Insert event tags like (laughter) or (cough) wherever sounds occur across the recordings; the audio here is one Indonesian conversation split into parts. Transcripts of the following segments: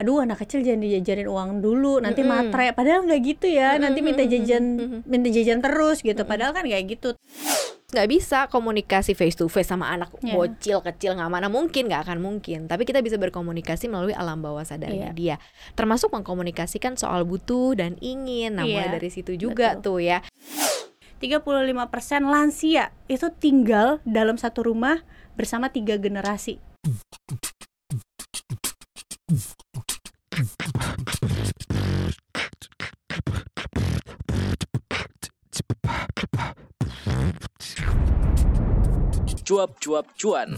aduh anak kecil jangan dijajarin uang dulu nanti Mm-mm. matre padahal nggak gitu ya nanti minta jajan mm-mm. minta jajan terus gitu padahal kan kayak gitu nggak bisa komunikasi face to face sama anak Iya. bocil kecil nggak mana mungkin nggak akan mungkin tapi kita bisa berkomunikasi melalui alam bawah sadarnya Iya. dia termasuk mengkomunikasikan soal butuh dan ingin nah mulai Iya, dari situ juga betul. tuh ya 35% lansia itu tinggal dalam satu rumah bersama tiga generasi Cuap-cuap cuan.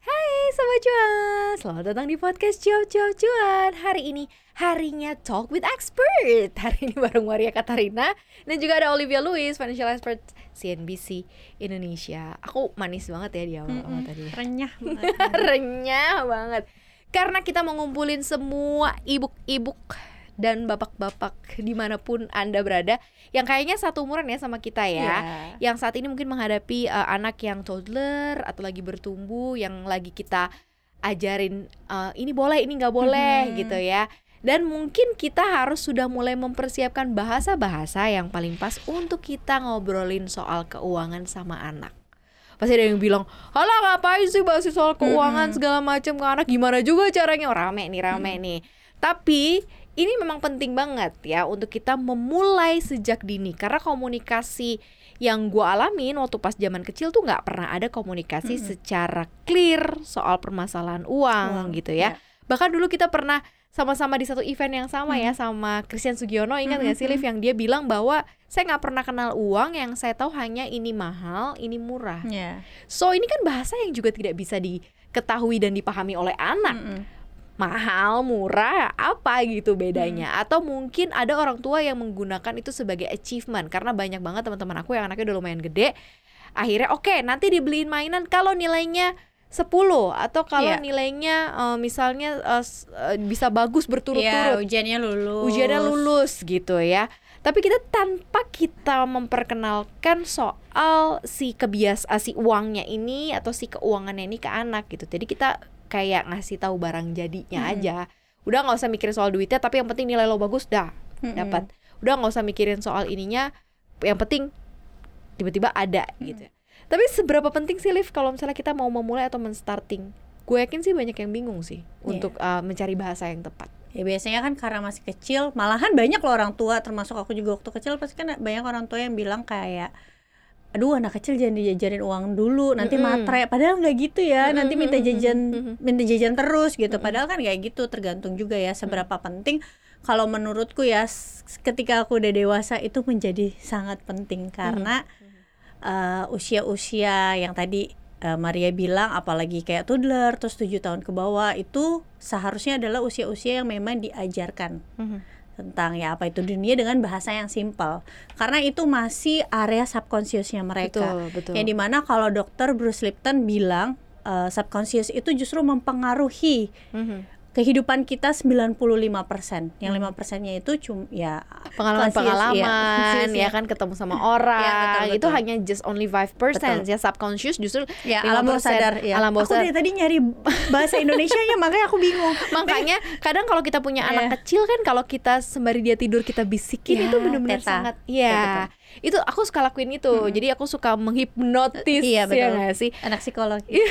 Hai Sobat Cuan, selamat datang di podcast Cuap Cuap Cuan. Hari ini harinya Talk with Expert. Hari ini bareng Maria Katarina Dan juga ada Olivia Lewis, Financial Expert CNBC Indonesia. Aku manis banget ya di awal-awal tadi renyah (laughs) banget. Renyah banget. Karena kita mau ngumpulin semua ibuk-ibuk dan bapak-bapak di mana pun anda berada yang kayaknya satu umuran ya sama kita ya. Iya. yang saat ini mungkin menghadapi uh, anak yang toddler atau lagi bertumbuh yang lagi kita ajarin uh, ini boleh ini nggak boleh Mhm. gitu ya. Dan mungkin kita harus sudah mulai mempersiapkan bahasa-bahasa yang paling pas untuk kita ngobrolin soal keuangan sama anak. Pasti ada yang bilang Halah ngapain sih bahas soal keuangan Mm-mm. segala macam ke anak? Gimana juga caranya? Oh, rame nih rame nih. Tapi ini memang penting banget ya untuk kita memulai sejak dini karena komunikasi yang gue alamin waktu pas zaman kecil tuh nggak pernah ada komunikasi Mm-mm. secara clear soal permasalahan uang, Uang, gitu ya. Bahkan dulu kita pernah sama-sama di satu event yang sama ya sama Christian Sugiono ingat nggak sih Mm-mm. Liv yang dia bilang bahwa saya nggak pernah kenal uang yang saya tahu hanya ini mahal ini murah. Iya. So ini kan bahasa yang juga tidak bisa diketahui dan dipahami oleh anak Mm-mm. Mahal, murah, apa gitu Hmm. bedanya? Atau mungkin ada orang tua yang menggunakan itu sebagai achievement karena banyak banget teman-teman aku yang anaknya udah lumayan gede. Akhirnya oke, nanti dibeliin mainan kalau nilainya 10 atau kalau Iya. nilainya eh, misalnya eh, bisa bagus berturut-turut. ujiannya lulus. Ujiannya lulus gitu ya. Tapi kita tanpa kita memperkenalkan soal si kebiasaan si uangnya ini atau si keuangannya ini ke anak gitu. Jadi kita kayak ngasih tahu barang jadinya Mm-mm. aja. Udah nggak usah mikirin soal duitnya, tapi yang penting nilai lo bagus, dah Mm-mm. dapat. Udah nggak usah mikirin soal ininya, yang penting tiba-tiba ada gitu. Tapi seberapa penting sih Liv kalau misalnya kita mau memulai atau men-starting? Gue yakin sih banyak yang bingung sih untuk uh, mencari bahasa yang tepat. Ya biasanya kan karena masih kecil, malahan banyak loh orang tua, termasuk aku juga waktu kecil pasti kan banyak orang tua yang bilang kayak aduh anak kecil jangan dijajarin uang dulu nanti Mm-mm. matre. Padahal nggak gitu ya Mm-mm, nanti minta jajan minta jajan terus gitu. Mm-mm. padahal kan kayak gitu tergantung juga ya seberapa penting. Kalau menurutku ya ketika aku udah dewasa itu menjadi sangat penting karena eh, usia-usia yang tadi eh, Maria bilang apalagi kayak toddler terus 7 tahun ke bawah itu seharusnya adalah usia-usia yang memang diajarkan tentang ya apa itu dunia dengan bahasa yang simpel karena itu masih area subconsciousnya mereka Betul, betul. yang di mana kalau dokter Bruce Lipton bilang eh, subconscious itu justru mempengaruhi Mhm. Kehidupan kita 95%. Yang 5 persennya itu cuma ya pengalaman-pengalaman conscious, ya iya. kan ketemu sama (laughs) orang Ya, betul, itu hanya just only 5% Betul. ya subconscious justru ya 5%. alam bawah sadar ya. alam bawah aku sadar dari tadi nyari bahasa Indonesia nya (laughs) makanya aku bingung. makanya (laughs) kadang kalau kita punya anak Iya. kecil kan kalau kita sembari dia tidur kita bisikin Ya, itu benar-benar sangat Ya, ya itu aku suka lakuin itu jadi aku suka menghipnotis Iya, ya betul. nggak sih Anak psikologi.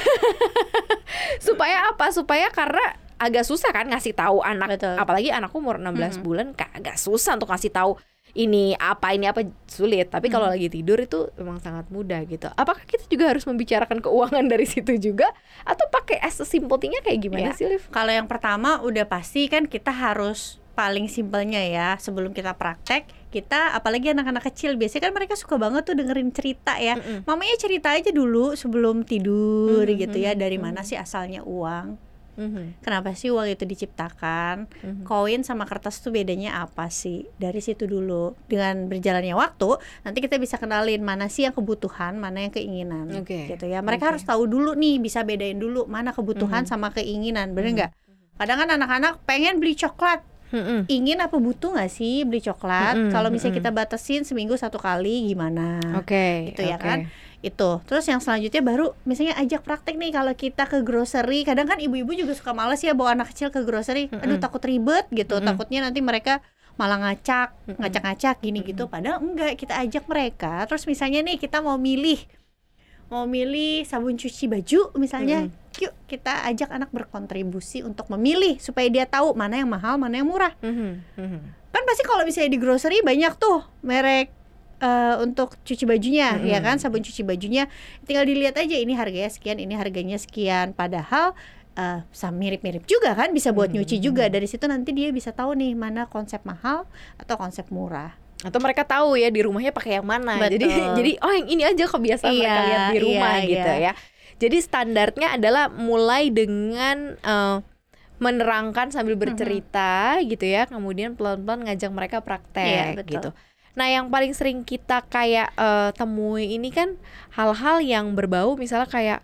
supaya apa supaya karena agak susah kan ngasih tahu anak Betul. apalagi anakku umur 16 bulan ka- agak susah untuk ngasih tahu ini apa ini apa sulit tapi kalau lagi tidur itu memang sangat mudah gitu apakah kita juga harus membicarakan keuangan (laughs) dari situ juga atau pakai as simple thing-nya kayak gimana Ya. sih Liv? Kalau yang pertama udah pasti kan kita harus paling simpelnya ya sebelum kita praktek kita apalagi anak-anak kecil biasanya kan mereka suka banget tuh dengerin cerita ya Mm-mm. mamanya cerita aja dulu sebelum tidur Mhm, gitu ya dari mana sih asalnya uang Mhm, kenapa sih uang itu diciptakan mhm. koin sama kertas tuh bedanya apa sih dari situ dulu dengan berjalannya waktu nanti kita bisa kenalin mana sih yang kebutuhan mana yang keinginan Oke, gitu ya mereka oke. harus tahu dulu nih bisa bedain dulu mana kebutuhan Mhm. sama keinginan bener Mhm. nggak kadang kan anak-anak pengen beli coklat Mhm. ingin apa butuh nggak sih beli coklat Mhm, kalau misalnya mhm. kita batasin seminggu satu kali gimana Oke gitu ya oke. kan? Itu. Terus yang selanjutnya baru misalnya ajak praktek nih kalau kita ke grocery kadang kan ibu-ibu juga suka males ya bawa anak kecil ke grocery. Aduh takut ribet gitu. Mm-mm. takutnya nanti mereka malah ngacak ngacak-ngacak gini gitu. Padahal enggak kita ajak mereka. Terus misalnya nih kita mau milih mau milih sabun cuci baju misalnya yuk kita ajak anak berkontribusi untuk memilih supaya dia tahu mana yang mahal mana yang murah. Mhm, mhm. kan pasti kalau misalnya di grocery banyak tuh merek eh, untuk cuci bajunya Mm-mm. ya kan? Sabun cuci bajunya. Tinggal dilihat aja ini harganya sekian ini harganya sekian. Padahal eh, sama mirip-mirip juga kan? Bisa buat nyuci juga. Dari situ nanti dia bisa tahu nih mana konsep mahal atau konsep murah. Atau mereka tahu ya di rumahnya pakai yang mana. Jadi Betul. (laughs) jadi oh yang ini aja kebiasaan mereka Iya, lihat di rumah iya, gitu iya. ya. Jadi standarnya adalah mulai dengan eh, menerangkan sambil bercerita gitu ya. Kemudian pelan-pelan ngajak mereka Iya, praktek betul. gitu nah yang paling sering kita kayak eh, temui ini kan hal-hal yang berbau misalnya kayak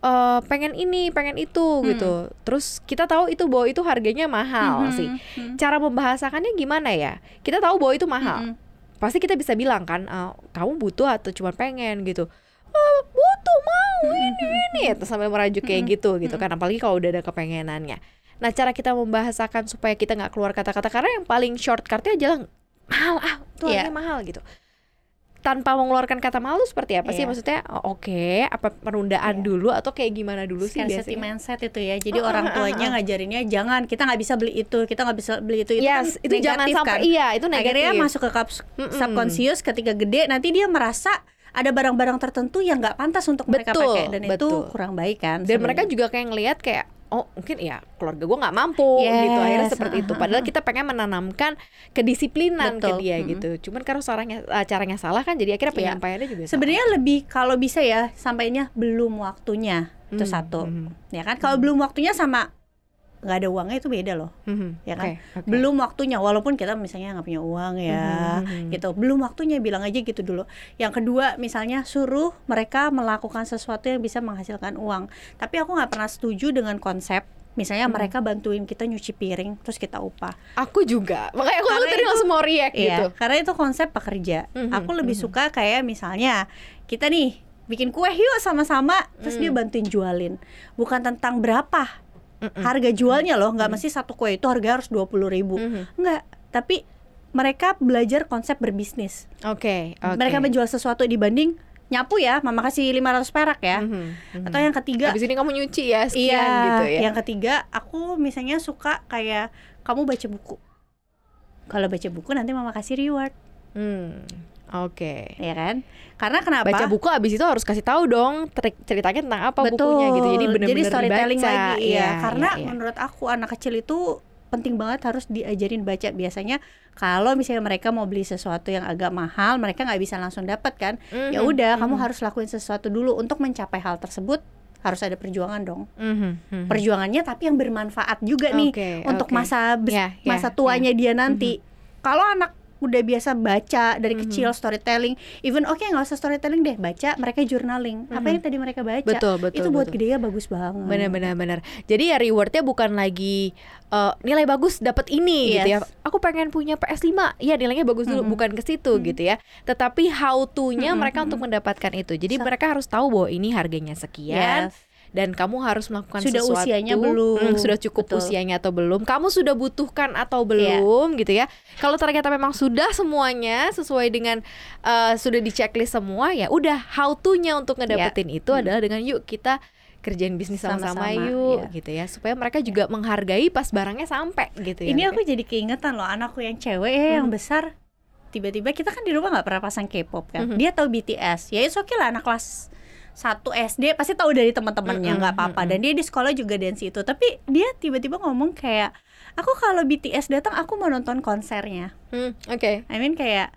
eh, pengen ini pengen itu gitu. Terus kita tahu itu bahwa itu harganya mahal Mhm, sih. mhm. cara membahasakannya gimana ya? Kita tahu bahwa itu mahal. Mhm. pasti kita bisa bilang kan "Eh, kamu butuh atau cuma pengen gitu. "Oh, butuh mau ini ini terus sambil merajuk kayak gitu gitu kan. Apalagi kalau udah ada kepengenannya. Nah cara kita membahasakan supaya kita nggak keluar kata-kata karena yang paling shortcutnya adalah mahal ah tuh Iya. harganya mahal gitu tanpa mengeluarkan kata mahal itu seperti apa sih Iya. maksudnya oh, oke apa penundaan Iya. dulu atau kayak gimana dulu sih scarcity biasanya mindset itu ya jadi Oh, orang ah, ah, tuanya ah. ngajarinnya jangan kita nggak bisa beli itu kita nggak bisa beli itu itu yes kan itu jangan sampai kan iya itu negatif akhirnya masuk ke kaps- Mm-mm. subconscious ketika gede nanti dia merasa ada barang-barang tertentu yang nggak pantas untuk mereka Betul, pakai dan itu betul. kurang baik kan dan mereka sebenarnya. juga kayak ngelihat kayak oh mungkin ya keluarga gue nggak mampu gitu akhirnya Yes, seperti itu ah, padahal kita pengen menanamkan kedisiplinan Betul, ke dia mm-mm. gitu cuman karena caranya eh, caranya salah kan jadi akhirnya Iya. penyampaiannya juga salah. sebenarnya lebih kalau bisa ya sampainya belum waktunya itu Hmm, satu hmm. ya kan kalau belum waktunya sama nggak ada uangnya itu beda loh Mhm, ya kan? oke, oke. belum waktunya walaupun kita misalnya nggak punya uang ya Mhm, mhm. gitu belum waktunya bilang aja gitu dulu yang kedua misalnya suruh mereka melakukan sesuatu yang bisa menghasilkan uang tapi aku nggak pernah setuju dengan konsep misalnya Hmm. mereka bantuin kita nyuci piring terus kita upah aku juga makanya aku Karena tadi itu- langsung mau react Iya, gitu karena itu konsep pekerja Mhm, aku lebih mhm. suka kayak misalnya kita nih bikin kue yuk sama-sama terus dia Hmm. bantuin jualin bukan tentang berapa Mm-mm. harga jualnya loh nggak mesti satu kue itu harga harus dua puluh ribu Mhm. Enggak, tapi mereka belajar konsep berbisnis. oke oke Mereka menjual sesuatu dibanding nyapu ya, mama kasih 500 perak ya. Mhm, mhm. Atau yang ketiga, Abis ini kamu nyuci ya sekian iya, gitu ya yang ketiga aku misalnya suka kayak kamu baca buku. Kalau baca buku nanti mama kasih reward, Hmm, oke ya kan? Karena kenapa? baca buku abis itu harus kasih tahu dong trik- ceritanya tentang apa Betul. bukunya gitu jadi benar-benar storytelling dibaca. lagi Iya, ya. Karena iya, iya. menurut aku anak kecil itu penting banget harus diajarin baca biasanya kalau misalnya mereka mau beli sesuatu yang agak mahal mereka nggak bisa langsung dapat kan ya Mhm, udah kamu mhm. harus lakuin sesuatu dulu untuk mencapai hal tersebut harus ada perjuangan dong Mhm, mhm. perjuangannya tapi yang bermanfaat juga nih Oke, untuk masa bes- Ya, ya, masa tuanya dia nanti Mm-hmm. kalau anak udah biasa baca dari kecil storytelling even oke nggak usah storytelling deh baca mereka journaling apa yang tadi mereka baca Mm-hmm. Betul, betul, itu buat betul. gedenya bagus banget Benar-benar benar. Jadi ya rewardnya bukan lagi eh, nilai bagus dapat ini gitu ya. Yes. Aku pengen punya PS5. Ya nilainya bagus dulu Mhm. bukan ke situ gitu ya. Tetapi how to-nya Mhm, mereka untuk mendapatkan itu. Jadi Sa- mereka harus tahu bahwa ini harganya sekian Yes. Dan kamu harus melakukan Sudah sesuatu. usianya belum. Hmm, sudah cukup Betul. usianya atau belum? Kamu sudah butuhkan atau Iya. belum gitu ya. Kalau ternyata memang sudah semuanya sesuai dengan eh, sudah di checklist semua ya udah how to-nya untuk ngedapetin itu adalah dengan yuk kita kerjain bisnis sama-sama yuk iya. gitu ya supaya mereka juga menghargai pas barangnya sampai gitu ya. Ini aku jadi keingetan loh anakku yang cewek ya, yang besar tiba-tiba kita kan di rumah nggak pernah pasang K-pop kan. Mhm. Dia tahu BTS. Ya itu oke lah anak kelas 1 SD pasti tahu dari teman-temannya Mhm, nggak apa-apa dan dia di sekolah juga dance itu. Tapi dia tiba-tiba ngomong kayak aku kalau BTS datang aku mau nonton konsernya. Hmm, oke. I mean kayak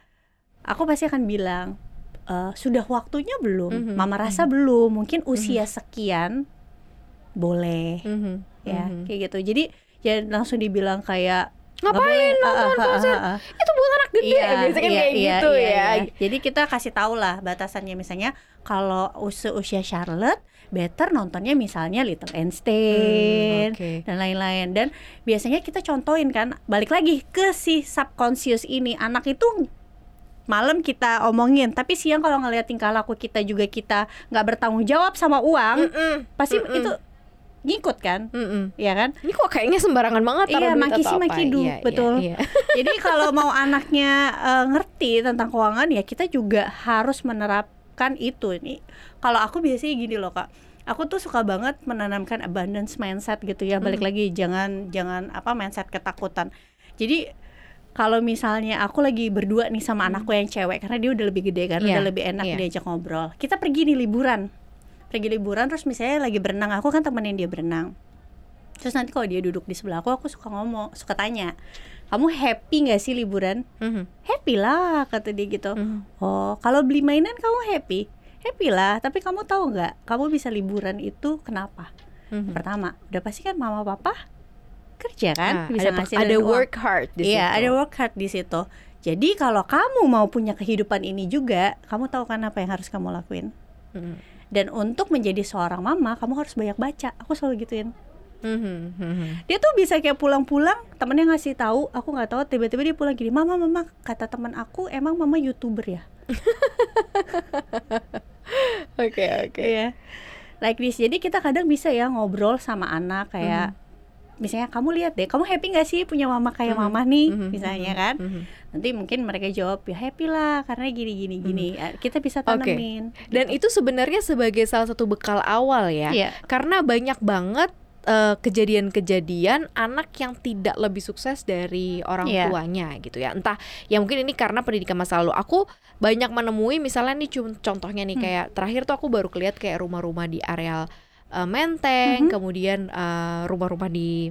aku pasti akan bilang "Eh, sudah waktunya belum? Mhm, Mama rasa belum. Mungkin usia sekian boleh Mhm, ya mhm. kayak gitu. Jadi ya langsung dibilang kayak Ngapain nonton ah, konser? Itu buat anak gede Iya, biasanya kan iya, kayak iya, gitu iya, ya. iya. Jadi kita kasih tahu lah batasannya misalnya kalau usia usia Charlotte better nontonnya misalnya Little Einstein Hmm, oke. dan lain-lain dan biasanya kita contohin kan balik lagi ke si subconscious ini anak itu malam kita omongin tapi siang kalau ngeliat tingkah laku kita juga kita nggak bertanggung jawab sama uang Mm-mm. pasti Mm-mm. itu ngikut kan Mm-mm. ya kan Ini kok kayaknya sembarangan banget Iya, duit maki atau si apa. maki du, Iya, iya, betul. iya. (laughs) Jadi kalau mau anaknya eh, ngerti tentang keuangan ya kita juga harus menerapkan itu. Ini kalau aku biasanya gini loh kak, aku tuh suka banget menanamkan abundance mindset gitu ya. Balik lagi jangan jangan apa mindset ketakutan. Jadi kalau misalnya aku lagi berdua nih sama anakku yang cewek karena dia udah lebih gede kan, Iya, udah lebih enak iya. diajak ngobrol. Kita pergi nih liburan, pergi liburan terus misalnya lagi berenang, aku kan temenin dia berenang. Terus nanti kalau dia duduk di sebelah aku, aku suka ngomong, suka tanya, kamu happy nggak sih liburan? Mhm. Happy lah kata dia gitu. Mhm. Oh, kalau beli mainan kamu happy? Happy lah. Tapi kamu tahu nggak, kamu bisa liburan itu kenapa? Mhm. Pertama, udah pasti kan mama papa kerja kan, Nah, bisa ada, ngasilin ada uang. work hard di Iya, situ. ada work hard di situ. Jadi kalau kamu mau punya kehidupan ini juga, kamu tahu kan apa yang harus kamu lakuin. Mhm. Dan untuk menjadi seorang mama, kamu harus banyak baca. Aku selalu gituin. Dia tuh bisa kayak pulang-pulang, temennya ngasih tahu, aku nggak tahu. Tiba-tiba dia pulang gini, mama, mama, kata teman aku, emang mama youtuber ya? (laughs) Oke, oke. Iya. Like this. Jadi kita kadang bisa ya ngobrol sama anak kayak, misalnya kamu lihat deh, kamu happy nggak sih punya mama kayak Mhm. mama nih, Mhm. misalnya kan? Mhm. Nanti mungkin mereka jawab ya happy lah karena gini gini gini. Ya, Kita bisa Oke. tanemin. Dan itu sebenarnya sebagai salah satu bekal awal ya. Iya. Karena banyak banget eh, kejadian-kejadian anak yang tidak lebih sukses dari orang Iya. tuanya gitu ya. Entah ya mungkin ini karena pendidikan masa lalu. Aku banyak menemui misalnya nih contohnya nih Hmm. kayak terakhir tuh aku baru kelihat kayak rumah-rumah di areal eh, Menteng, Mhm. kemudian eh, rumah-rumah di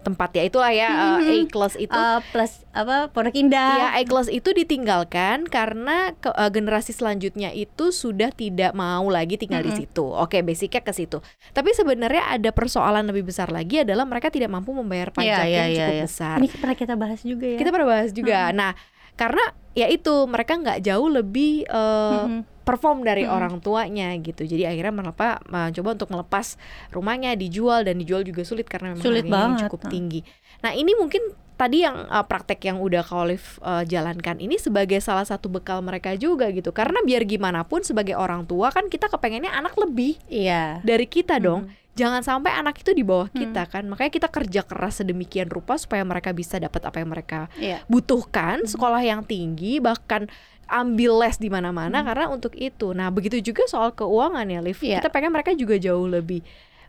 tempat ya itulah ya eh, Mhm. A-class itu Eh, plus apa Pondok Indah. Ya, A-class itu ditinggalkan karena ke- eh, generasi selanjutnya itu sudah tidak mau lagi tinggal di Mm-mm. situ. Oke, basicnya ke situ. Tapi sebenarnya ada persoalan lebih besar lagi adalah mereka tidak mampu membayar pajak Iya, yang iya, cukup iya. besar. Ini pernah kita bahas juga ya. Kita pernah bahas juga. Nah, karena ya itu mereka nggak jauh lebih eh, Mhm. perform dari Mm-mm. orang tuanya gitu. Jadi akhirnya melepas mencoba untuk melepas rumahnya dijual dan dijual juga sulit karena memang Sulit banget, cukup nah. tinggi. Nah, ini mungkin tadi yang uh, praktek yang udah Kak Olive uh, jalankan ini sebagai salah satu bekal mereka juga gitu. Karena biar gimana pun sebagai orang tua kan kita kepengennya anak lebih Iya. dari kita dong. Mhm. Jangan sampai anak itu di bawah kita kan. Makanya kita kerja keras sedemikian rupa supaya mereka bisa dapat apa yang mereka Iya. butuhkan sekolah yang tinggi bahkan ambil les di mana-mana Hmm. karena untuk itu. Nah, begitu juga soal keuangan ya, Liv. Iya. Kita pengen mereka juga jauh lebih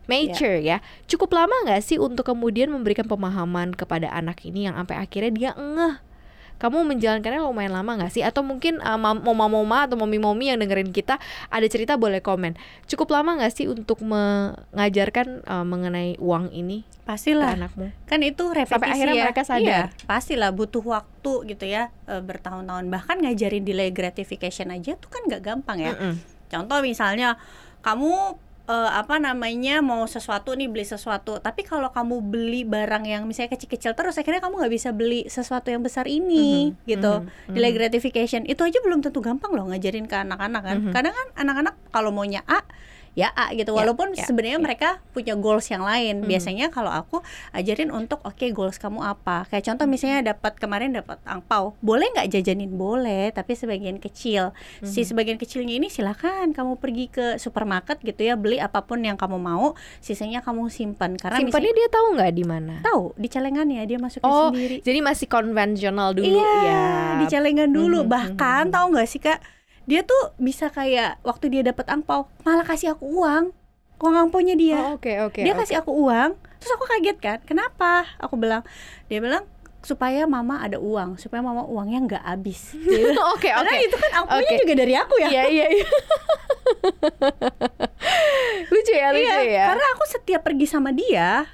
mature ya. Cukup lama nggak sih untuk kemudian memberikan pemahaman kepada anak ini yang sampai akhirnya dia ngeh kamu menjalankannya lumayan lama nggak sih? Atau mungkin uh, mam- mama-mama atau momi-momi yang dengerin kita ada cerita boleh komen. Cukup lama nggak sih untuk mengajarkan uh, mengenai uang ini ke Pastilah. anakmu? Kan itu repetisi Sampai akhirnya ya. mereka sadar. Iya, pastilah butuh waktu gitu ya eh, bertahun-tahun. Bahkan ngajarin delay gratification aja tuh kan nggak gampang ya. Mm-mm. Contoh misalnya kamu eh, apa namanya mau sesuatu nih beli sesuatu, tapi kalau kamu beli barang yang misalnya kecil-kecil terus akhirnya kamu nggak bisa beli sesuatu yang besar ini Mhm, gitu. mhm, Delay mhm. gratification itu aja belum tentu gampang loh ngajarin ke anak-anak kan. Mhm. Kadang kan anak-anak kalau maunya A ya A gitu. Ya, Walaupun ya, sebenarnya ya. mereka punya goals yang lain. Mhm. Biasanya kalau aku ajarin untuk oke goals kamu apa. Kayak contoh Mhm. misalnya dapat kemarin dapat angpau, boleh nggak jajanin boleh, tapi sebagian kecil. Si Mhm. sebagian kecilnya ini silakan kamu pergi ke supermarket gitu ya beli apa pun yang kamu mau, sisanya kamu simpan karena Simpannya dia tahu nggak di mana? tahu di celengannya dia masukin Oh, sendiri. jadi masih konvensional dulu iya, ya. di celengan dulu. Mhm, Bahkan mhm, tahu nggak sih kak, dia tuh bisa kayak waktu dia dapat angpau malah kasih aku uang, uang angpaunya dia. Oh, Oke oke. dia oke. kasih aku uang, terus aku kaget kan, kenapa? Aku bilang, dia bilang supaya mama ada uang, supaya mama uangnya nggak habis. (laughs) Oke oke. Karena itu kan angpaunya Oke. juga dari aku ya. Iya iya iya. lucu ya lucu Iya, ya. karena aku setiap pergi sama dia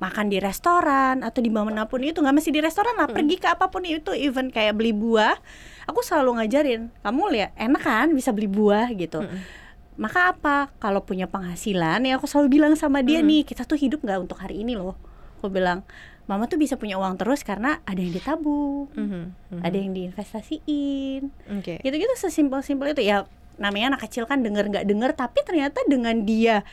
makan di restoran atau di mana pun itu nggak mesti di restoran lah pergi ke apa pun itu even kayak beli buah aku selalu ngajarin kamu lihat enak kan bisa beli buah gitu. Mm-mm. maka apa? Kalau punya penghasilan ya aku selalu bilang sama dia nih kita tuh hidup nggak untuk hari ini loh. Aku bilang mama tuh bisa punya uang terus karena ada yang ditabung Mhm, mhm. ada yang diinvestasiin. Oke. gitu-gitu sesimpel-simpel itu. Ya namanya anak kecil kan denger nggak denger tapi ternyata dengan dia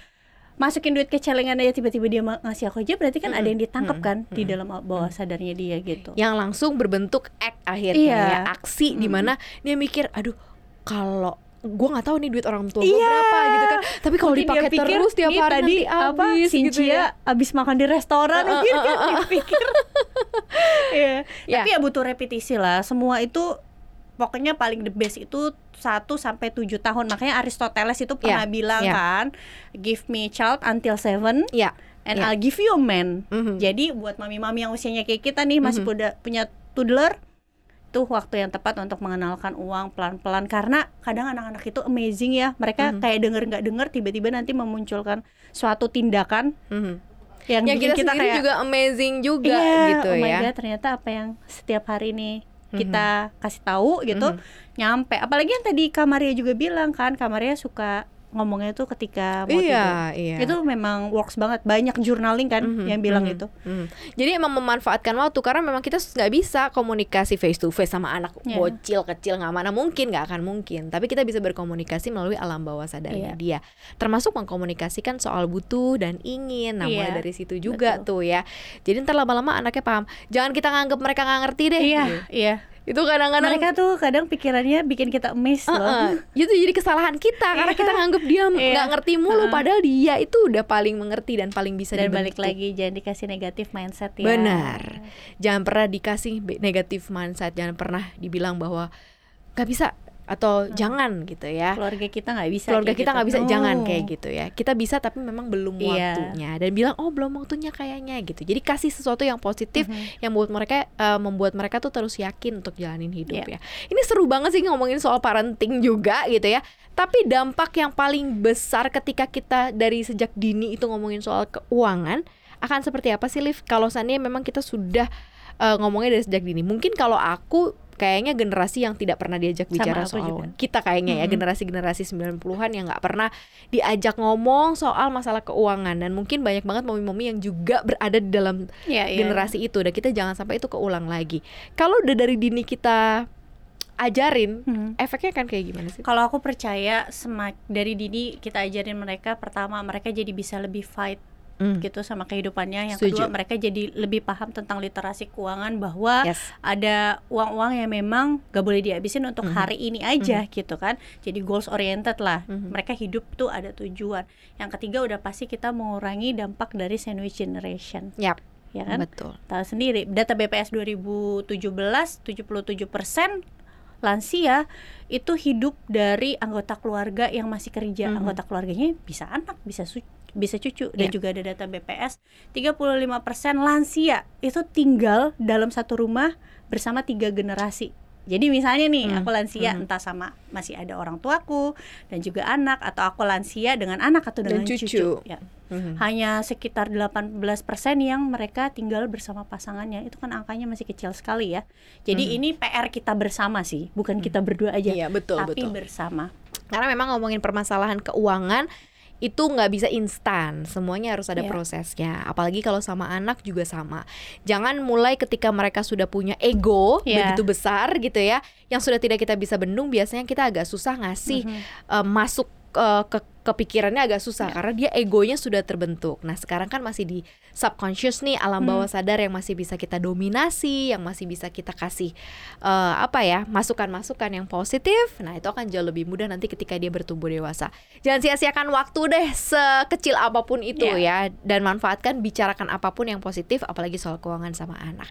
masukin duit ke celengan aja tiba-tiba dia ngasih aku aja berarti kan ada yang ditangkap kan di dalam bawah sadarnya dia gitu yang langsung berbentuk act akhirnya Iya. ya aksi di mana dia mikir aduh kalau gue nggak tahu nih duit orang tua gue Iya. berapa gitu kan tapi kalau dipakai pikir, terus tiap "Nih hari tadi nanti apa Cynthia gitu ya abis makan di restoran Uh, uh, mungkin uh, kan uh, uh. dia pikir Iya. Ya. tapi ya butuh repetisi lah semua itu pokoknya paling the best itu 1 sampai 7 tahun makanya Aristoteles itu pernah Ya, bilang ya. kan give me child until seven ya and Ya. I'll give you a man Mhm. jadi buat mami-mami yang usianya kayak kita nih masih punya punya toddler tuh waktu yang tepat untuk mengenalkan uang pelan-pelan karena kadang anak-anak itu amazing ya mereka Mhm. kayak denger nggak denger tiba-tiba nanti memunculkan suatu tindakan Mhm. yang, yang bikin kita, sendiri kayak juga amazing juga iya, gitu oh my ya God, ternyata apa yang setiap hari nih kita kasih tahu gitu Mhm. nyampe apalagi yang tadi Kamaria juga bilang kan Kamaria suka ngomongnya tuh ketika mau iya tidur iya itu memang works banget banyak journaling kan Mhm, yang bilang mhm, itu mhm. Jadi emang memanfaatkan waktu karena memang kita nggak bisa komunikasi face to face sama anak Iya. bocil kecil nggak mana mungkin nggak akan mungkin. Tapi kita bisa berkomunikasi melalui alam bawah sadarnya Iya. dia. Termasuk mengkomunikasikan soal butuh dan ingin. Nah mulai Iya, dari situ juga betul. tuh ya. Jadi ntar lama-lama anaknya paham. Jangan kita nganggap mereka nggak ngerti deh. iya Gitu. iya Itu kadang-kadang mereka tuh kadang pikirannya bikin kita miss loh Uh-uh. Itu jadi kesalahan kita karena Iya. kita nganggap dia (laughs) Iya. nggak ngerti mulu Uh-uh. padahal dia itu udah paling mengerti dan paling bisa dan balik dibentuk. lagi jangan dikasih negatif mindset ya Benar. Jangan pernah dikasih negatif mindset, jangan pernah dibilang bahwa nggak bisa atau jangan gitu ya. keluarga kita nggak bisa Keluarga kita gitu. nggak bisa, jangan No. kayak gitu ya. Kita bisa tapi memang belum Iya. waktunya dan bilang oh belum waktunya kayaknya gitu. Jadi kasih sesuatu yang positif Mhm. yang membuat mereka eh, membuat mereka tuh terus yakin untuk jalanin hidup Iya. ya. Ini seru banget sih ngomongin soal parenting juga gitu ya. Tapi dampak yang paling besar ketika kita dari sejak dini itu ngomongin soal keuangan akan seperti apa sih Liv? Kalau seandainya memang kita sudah eh, ngomongnya dari sejak dini. Mungkin kalau aku kayaknya generasi yang tidak pernah diajak Sama bicara aku soal juga. Kita kayaknya ya Mhm. generasi-generasi 90-an yang nggak pernah diajak ngomong soal masalah keuangan dan mungkin banyak banget momi-momi yang juga berada di dalam Iya, iya. generasi itu dan kita jangan sampai itu keulang lagi. Kalau udah dari dini kita ajarin, Hmm. efeknya kan kayak gimana sih? Kalau aku percaya semak dari dini kita ajarin mereka pertama mereka jadi bisa lebih fight Hmm. gitu sama kehidupannya. Yang Setuju. kedua mereka jadi lebih paham tentang literasi keuangan bahwa Yes. ada uang-uang yang memang gak boleh dihabisin untuk Mhm. hari ini aja gitu kan. Jadi goals oriented lah. Mhm. Mereka hidup tuh ada tujuan. Yang ketiga udah pasti kita mengurangi dampak dari sandwich generation, Yap, ya kan? betul. Tahu sendiri data BPS 2017 77% lansia itu hidup dari anggota keluarga yang masih kerja. Mhm. Anggota keluarganya bisa anak, bisa su- bisa cucu dan Iya. juga ada data BPS 35% lansia itu tinggal dalam satu rumah bersama tiga generasi. Jadi misalnya nih Hmm, aku lansia mhm. entah sama masih ada orang tuaku dan juga anak atau aku lansia dengan anak atau Dan dengan cucu. Ya Mhm. hanya sekitar 18% yang mereka tinggal bersama pasangannya. Itu kan angkanya masih kecil sekali ya. Jadi ini PR kita bersama sih, bukan kita berdua aja, Iya, betul, tapi betul. bersama. Karena memang ngomongin permasalahan keuangan itu nggak bisa instan, semuanya harus ada Iya. prosesnya. Apalagi kalau sama anak juga sama. Jangan mulai ketika mereka sudah punya ego Iya. begitu besar gitu ya, yang sudah tidak kita bisa bendung. Biasanya kita agak susah ngasih Mhm. eh, masuk eh, ke kepikirannya agak susah karena dia egonya sudah terbentuk. Nah sekarang kan masih di subconscious nih alam Hmm. bawah sadar yang masih bisa kita dominasi, yang masih bisa kita kasih eh, apa ya masukan-masukan yang positif. Nah itu akan jauh lebih mudah nanti ketika dia bertumbuh dewasa. Jangan sia-siakan waktu deh sekecil apa pun itu ya dan manfaatkan bicarakan apa pun yang positif apalagi soal keuangan sama anak.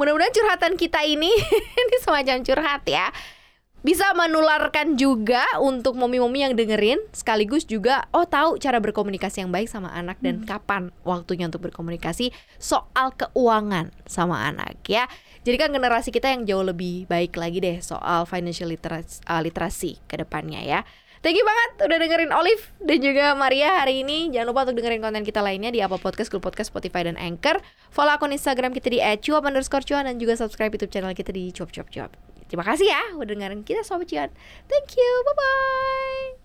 Mudah-mudahan curhatan kita ini (laughs) ini semacam curhat ya bisa menularkan juga untuk momi-momi yang dengerin sekaligus juga oh tahu cara berkomunikasi yang baik sama anak dan kapan waktunya untuk berkomunikasi soal keuangan sama anak ya. Jadi kan generasi kita yang jauh lebih baik lagi deh soal financial literasi, uh, literasi ke depannya ya. Thank you banget udah dengerin Olive dan juga Maria hari ini. Jangan lupa untuk dengerin konten kita lainnya di Apple Podcast, Google Podcast, Spotify, dan Anchor. Follow akun Instagram kita di @cuap underscore cuan dan juga subscribe YouTube channel kita di cuap cuap cuap. Terima kasih ya udah dengerin kita Sobat Cuan. Thank you, bye-bye.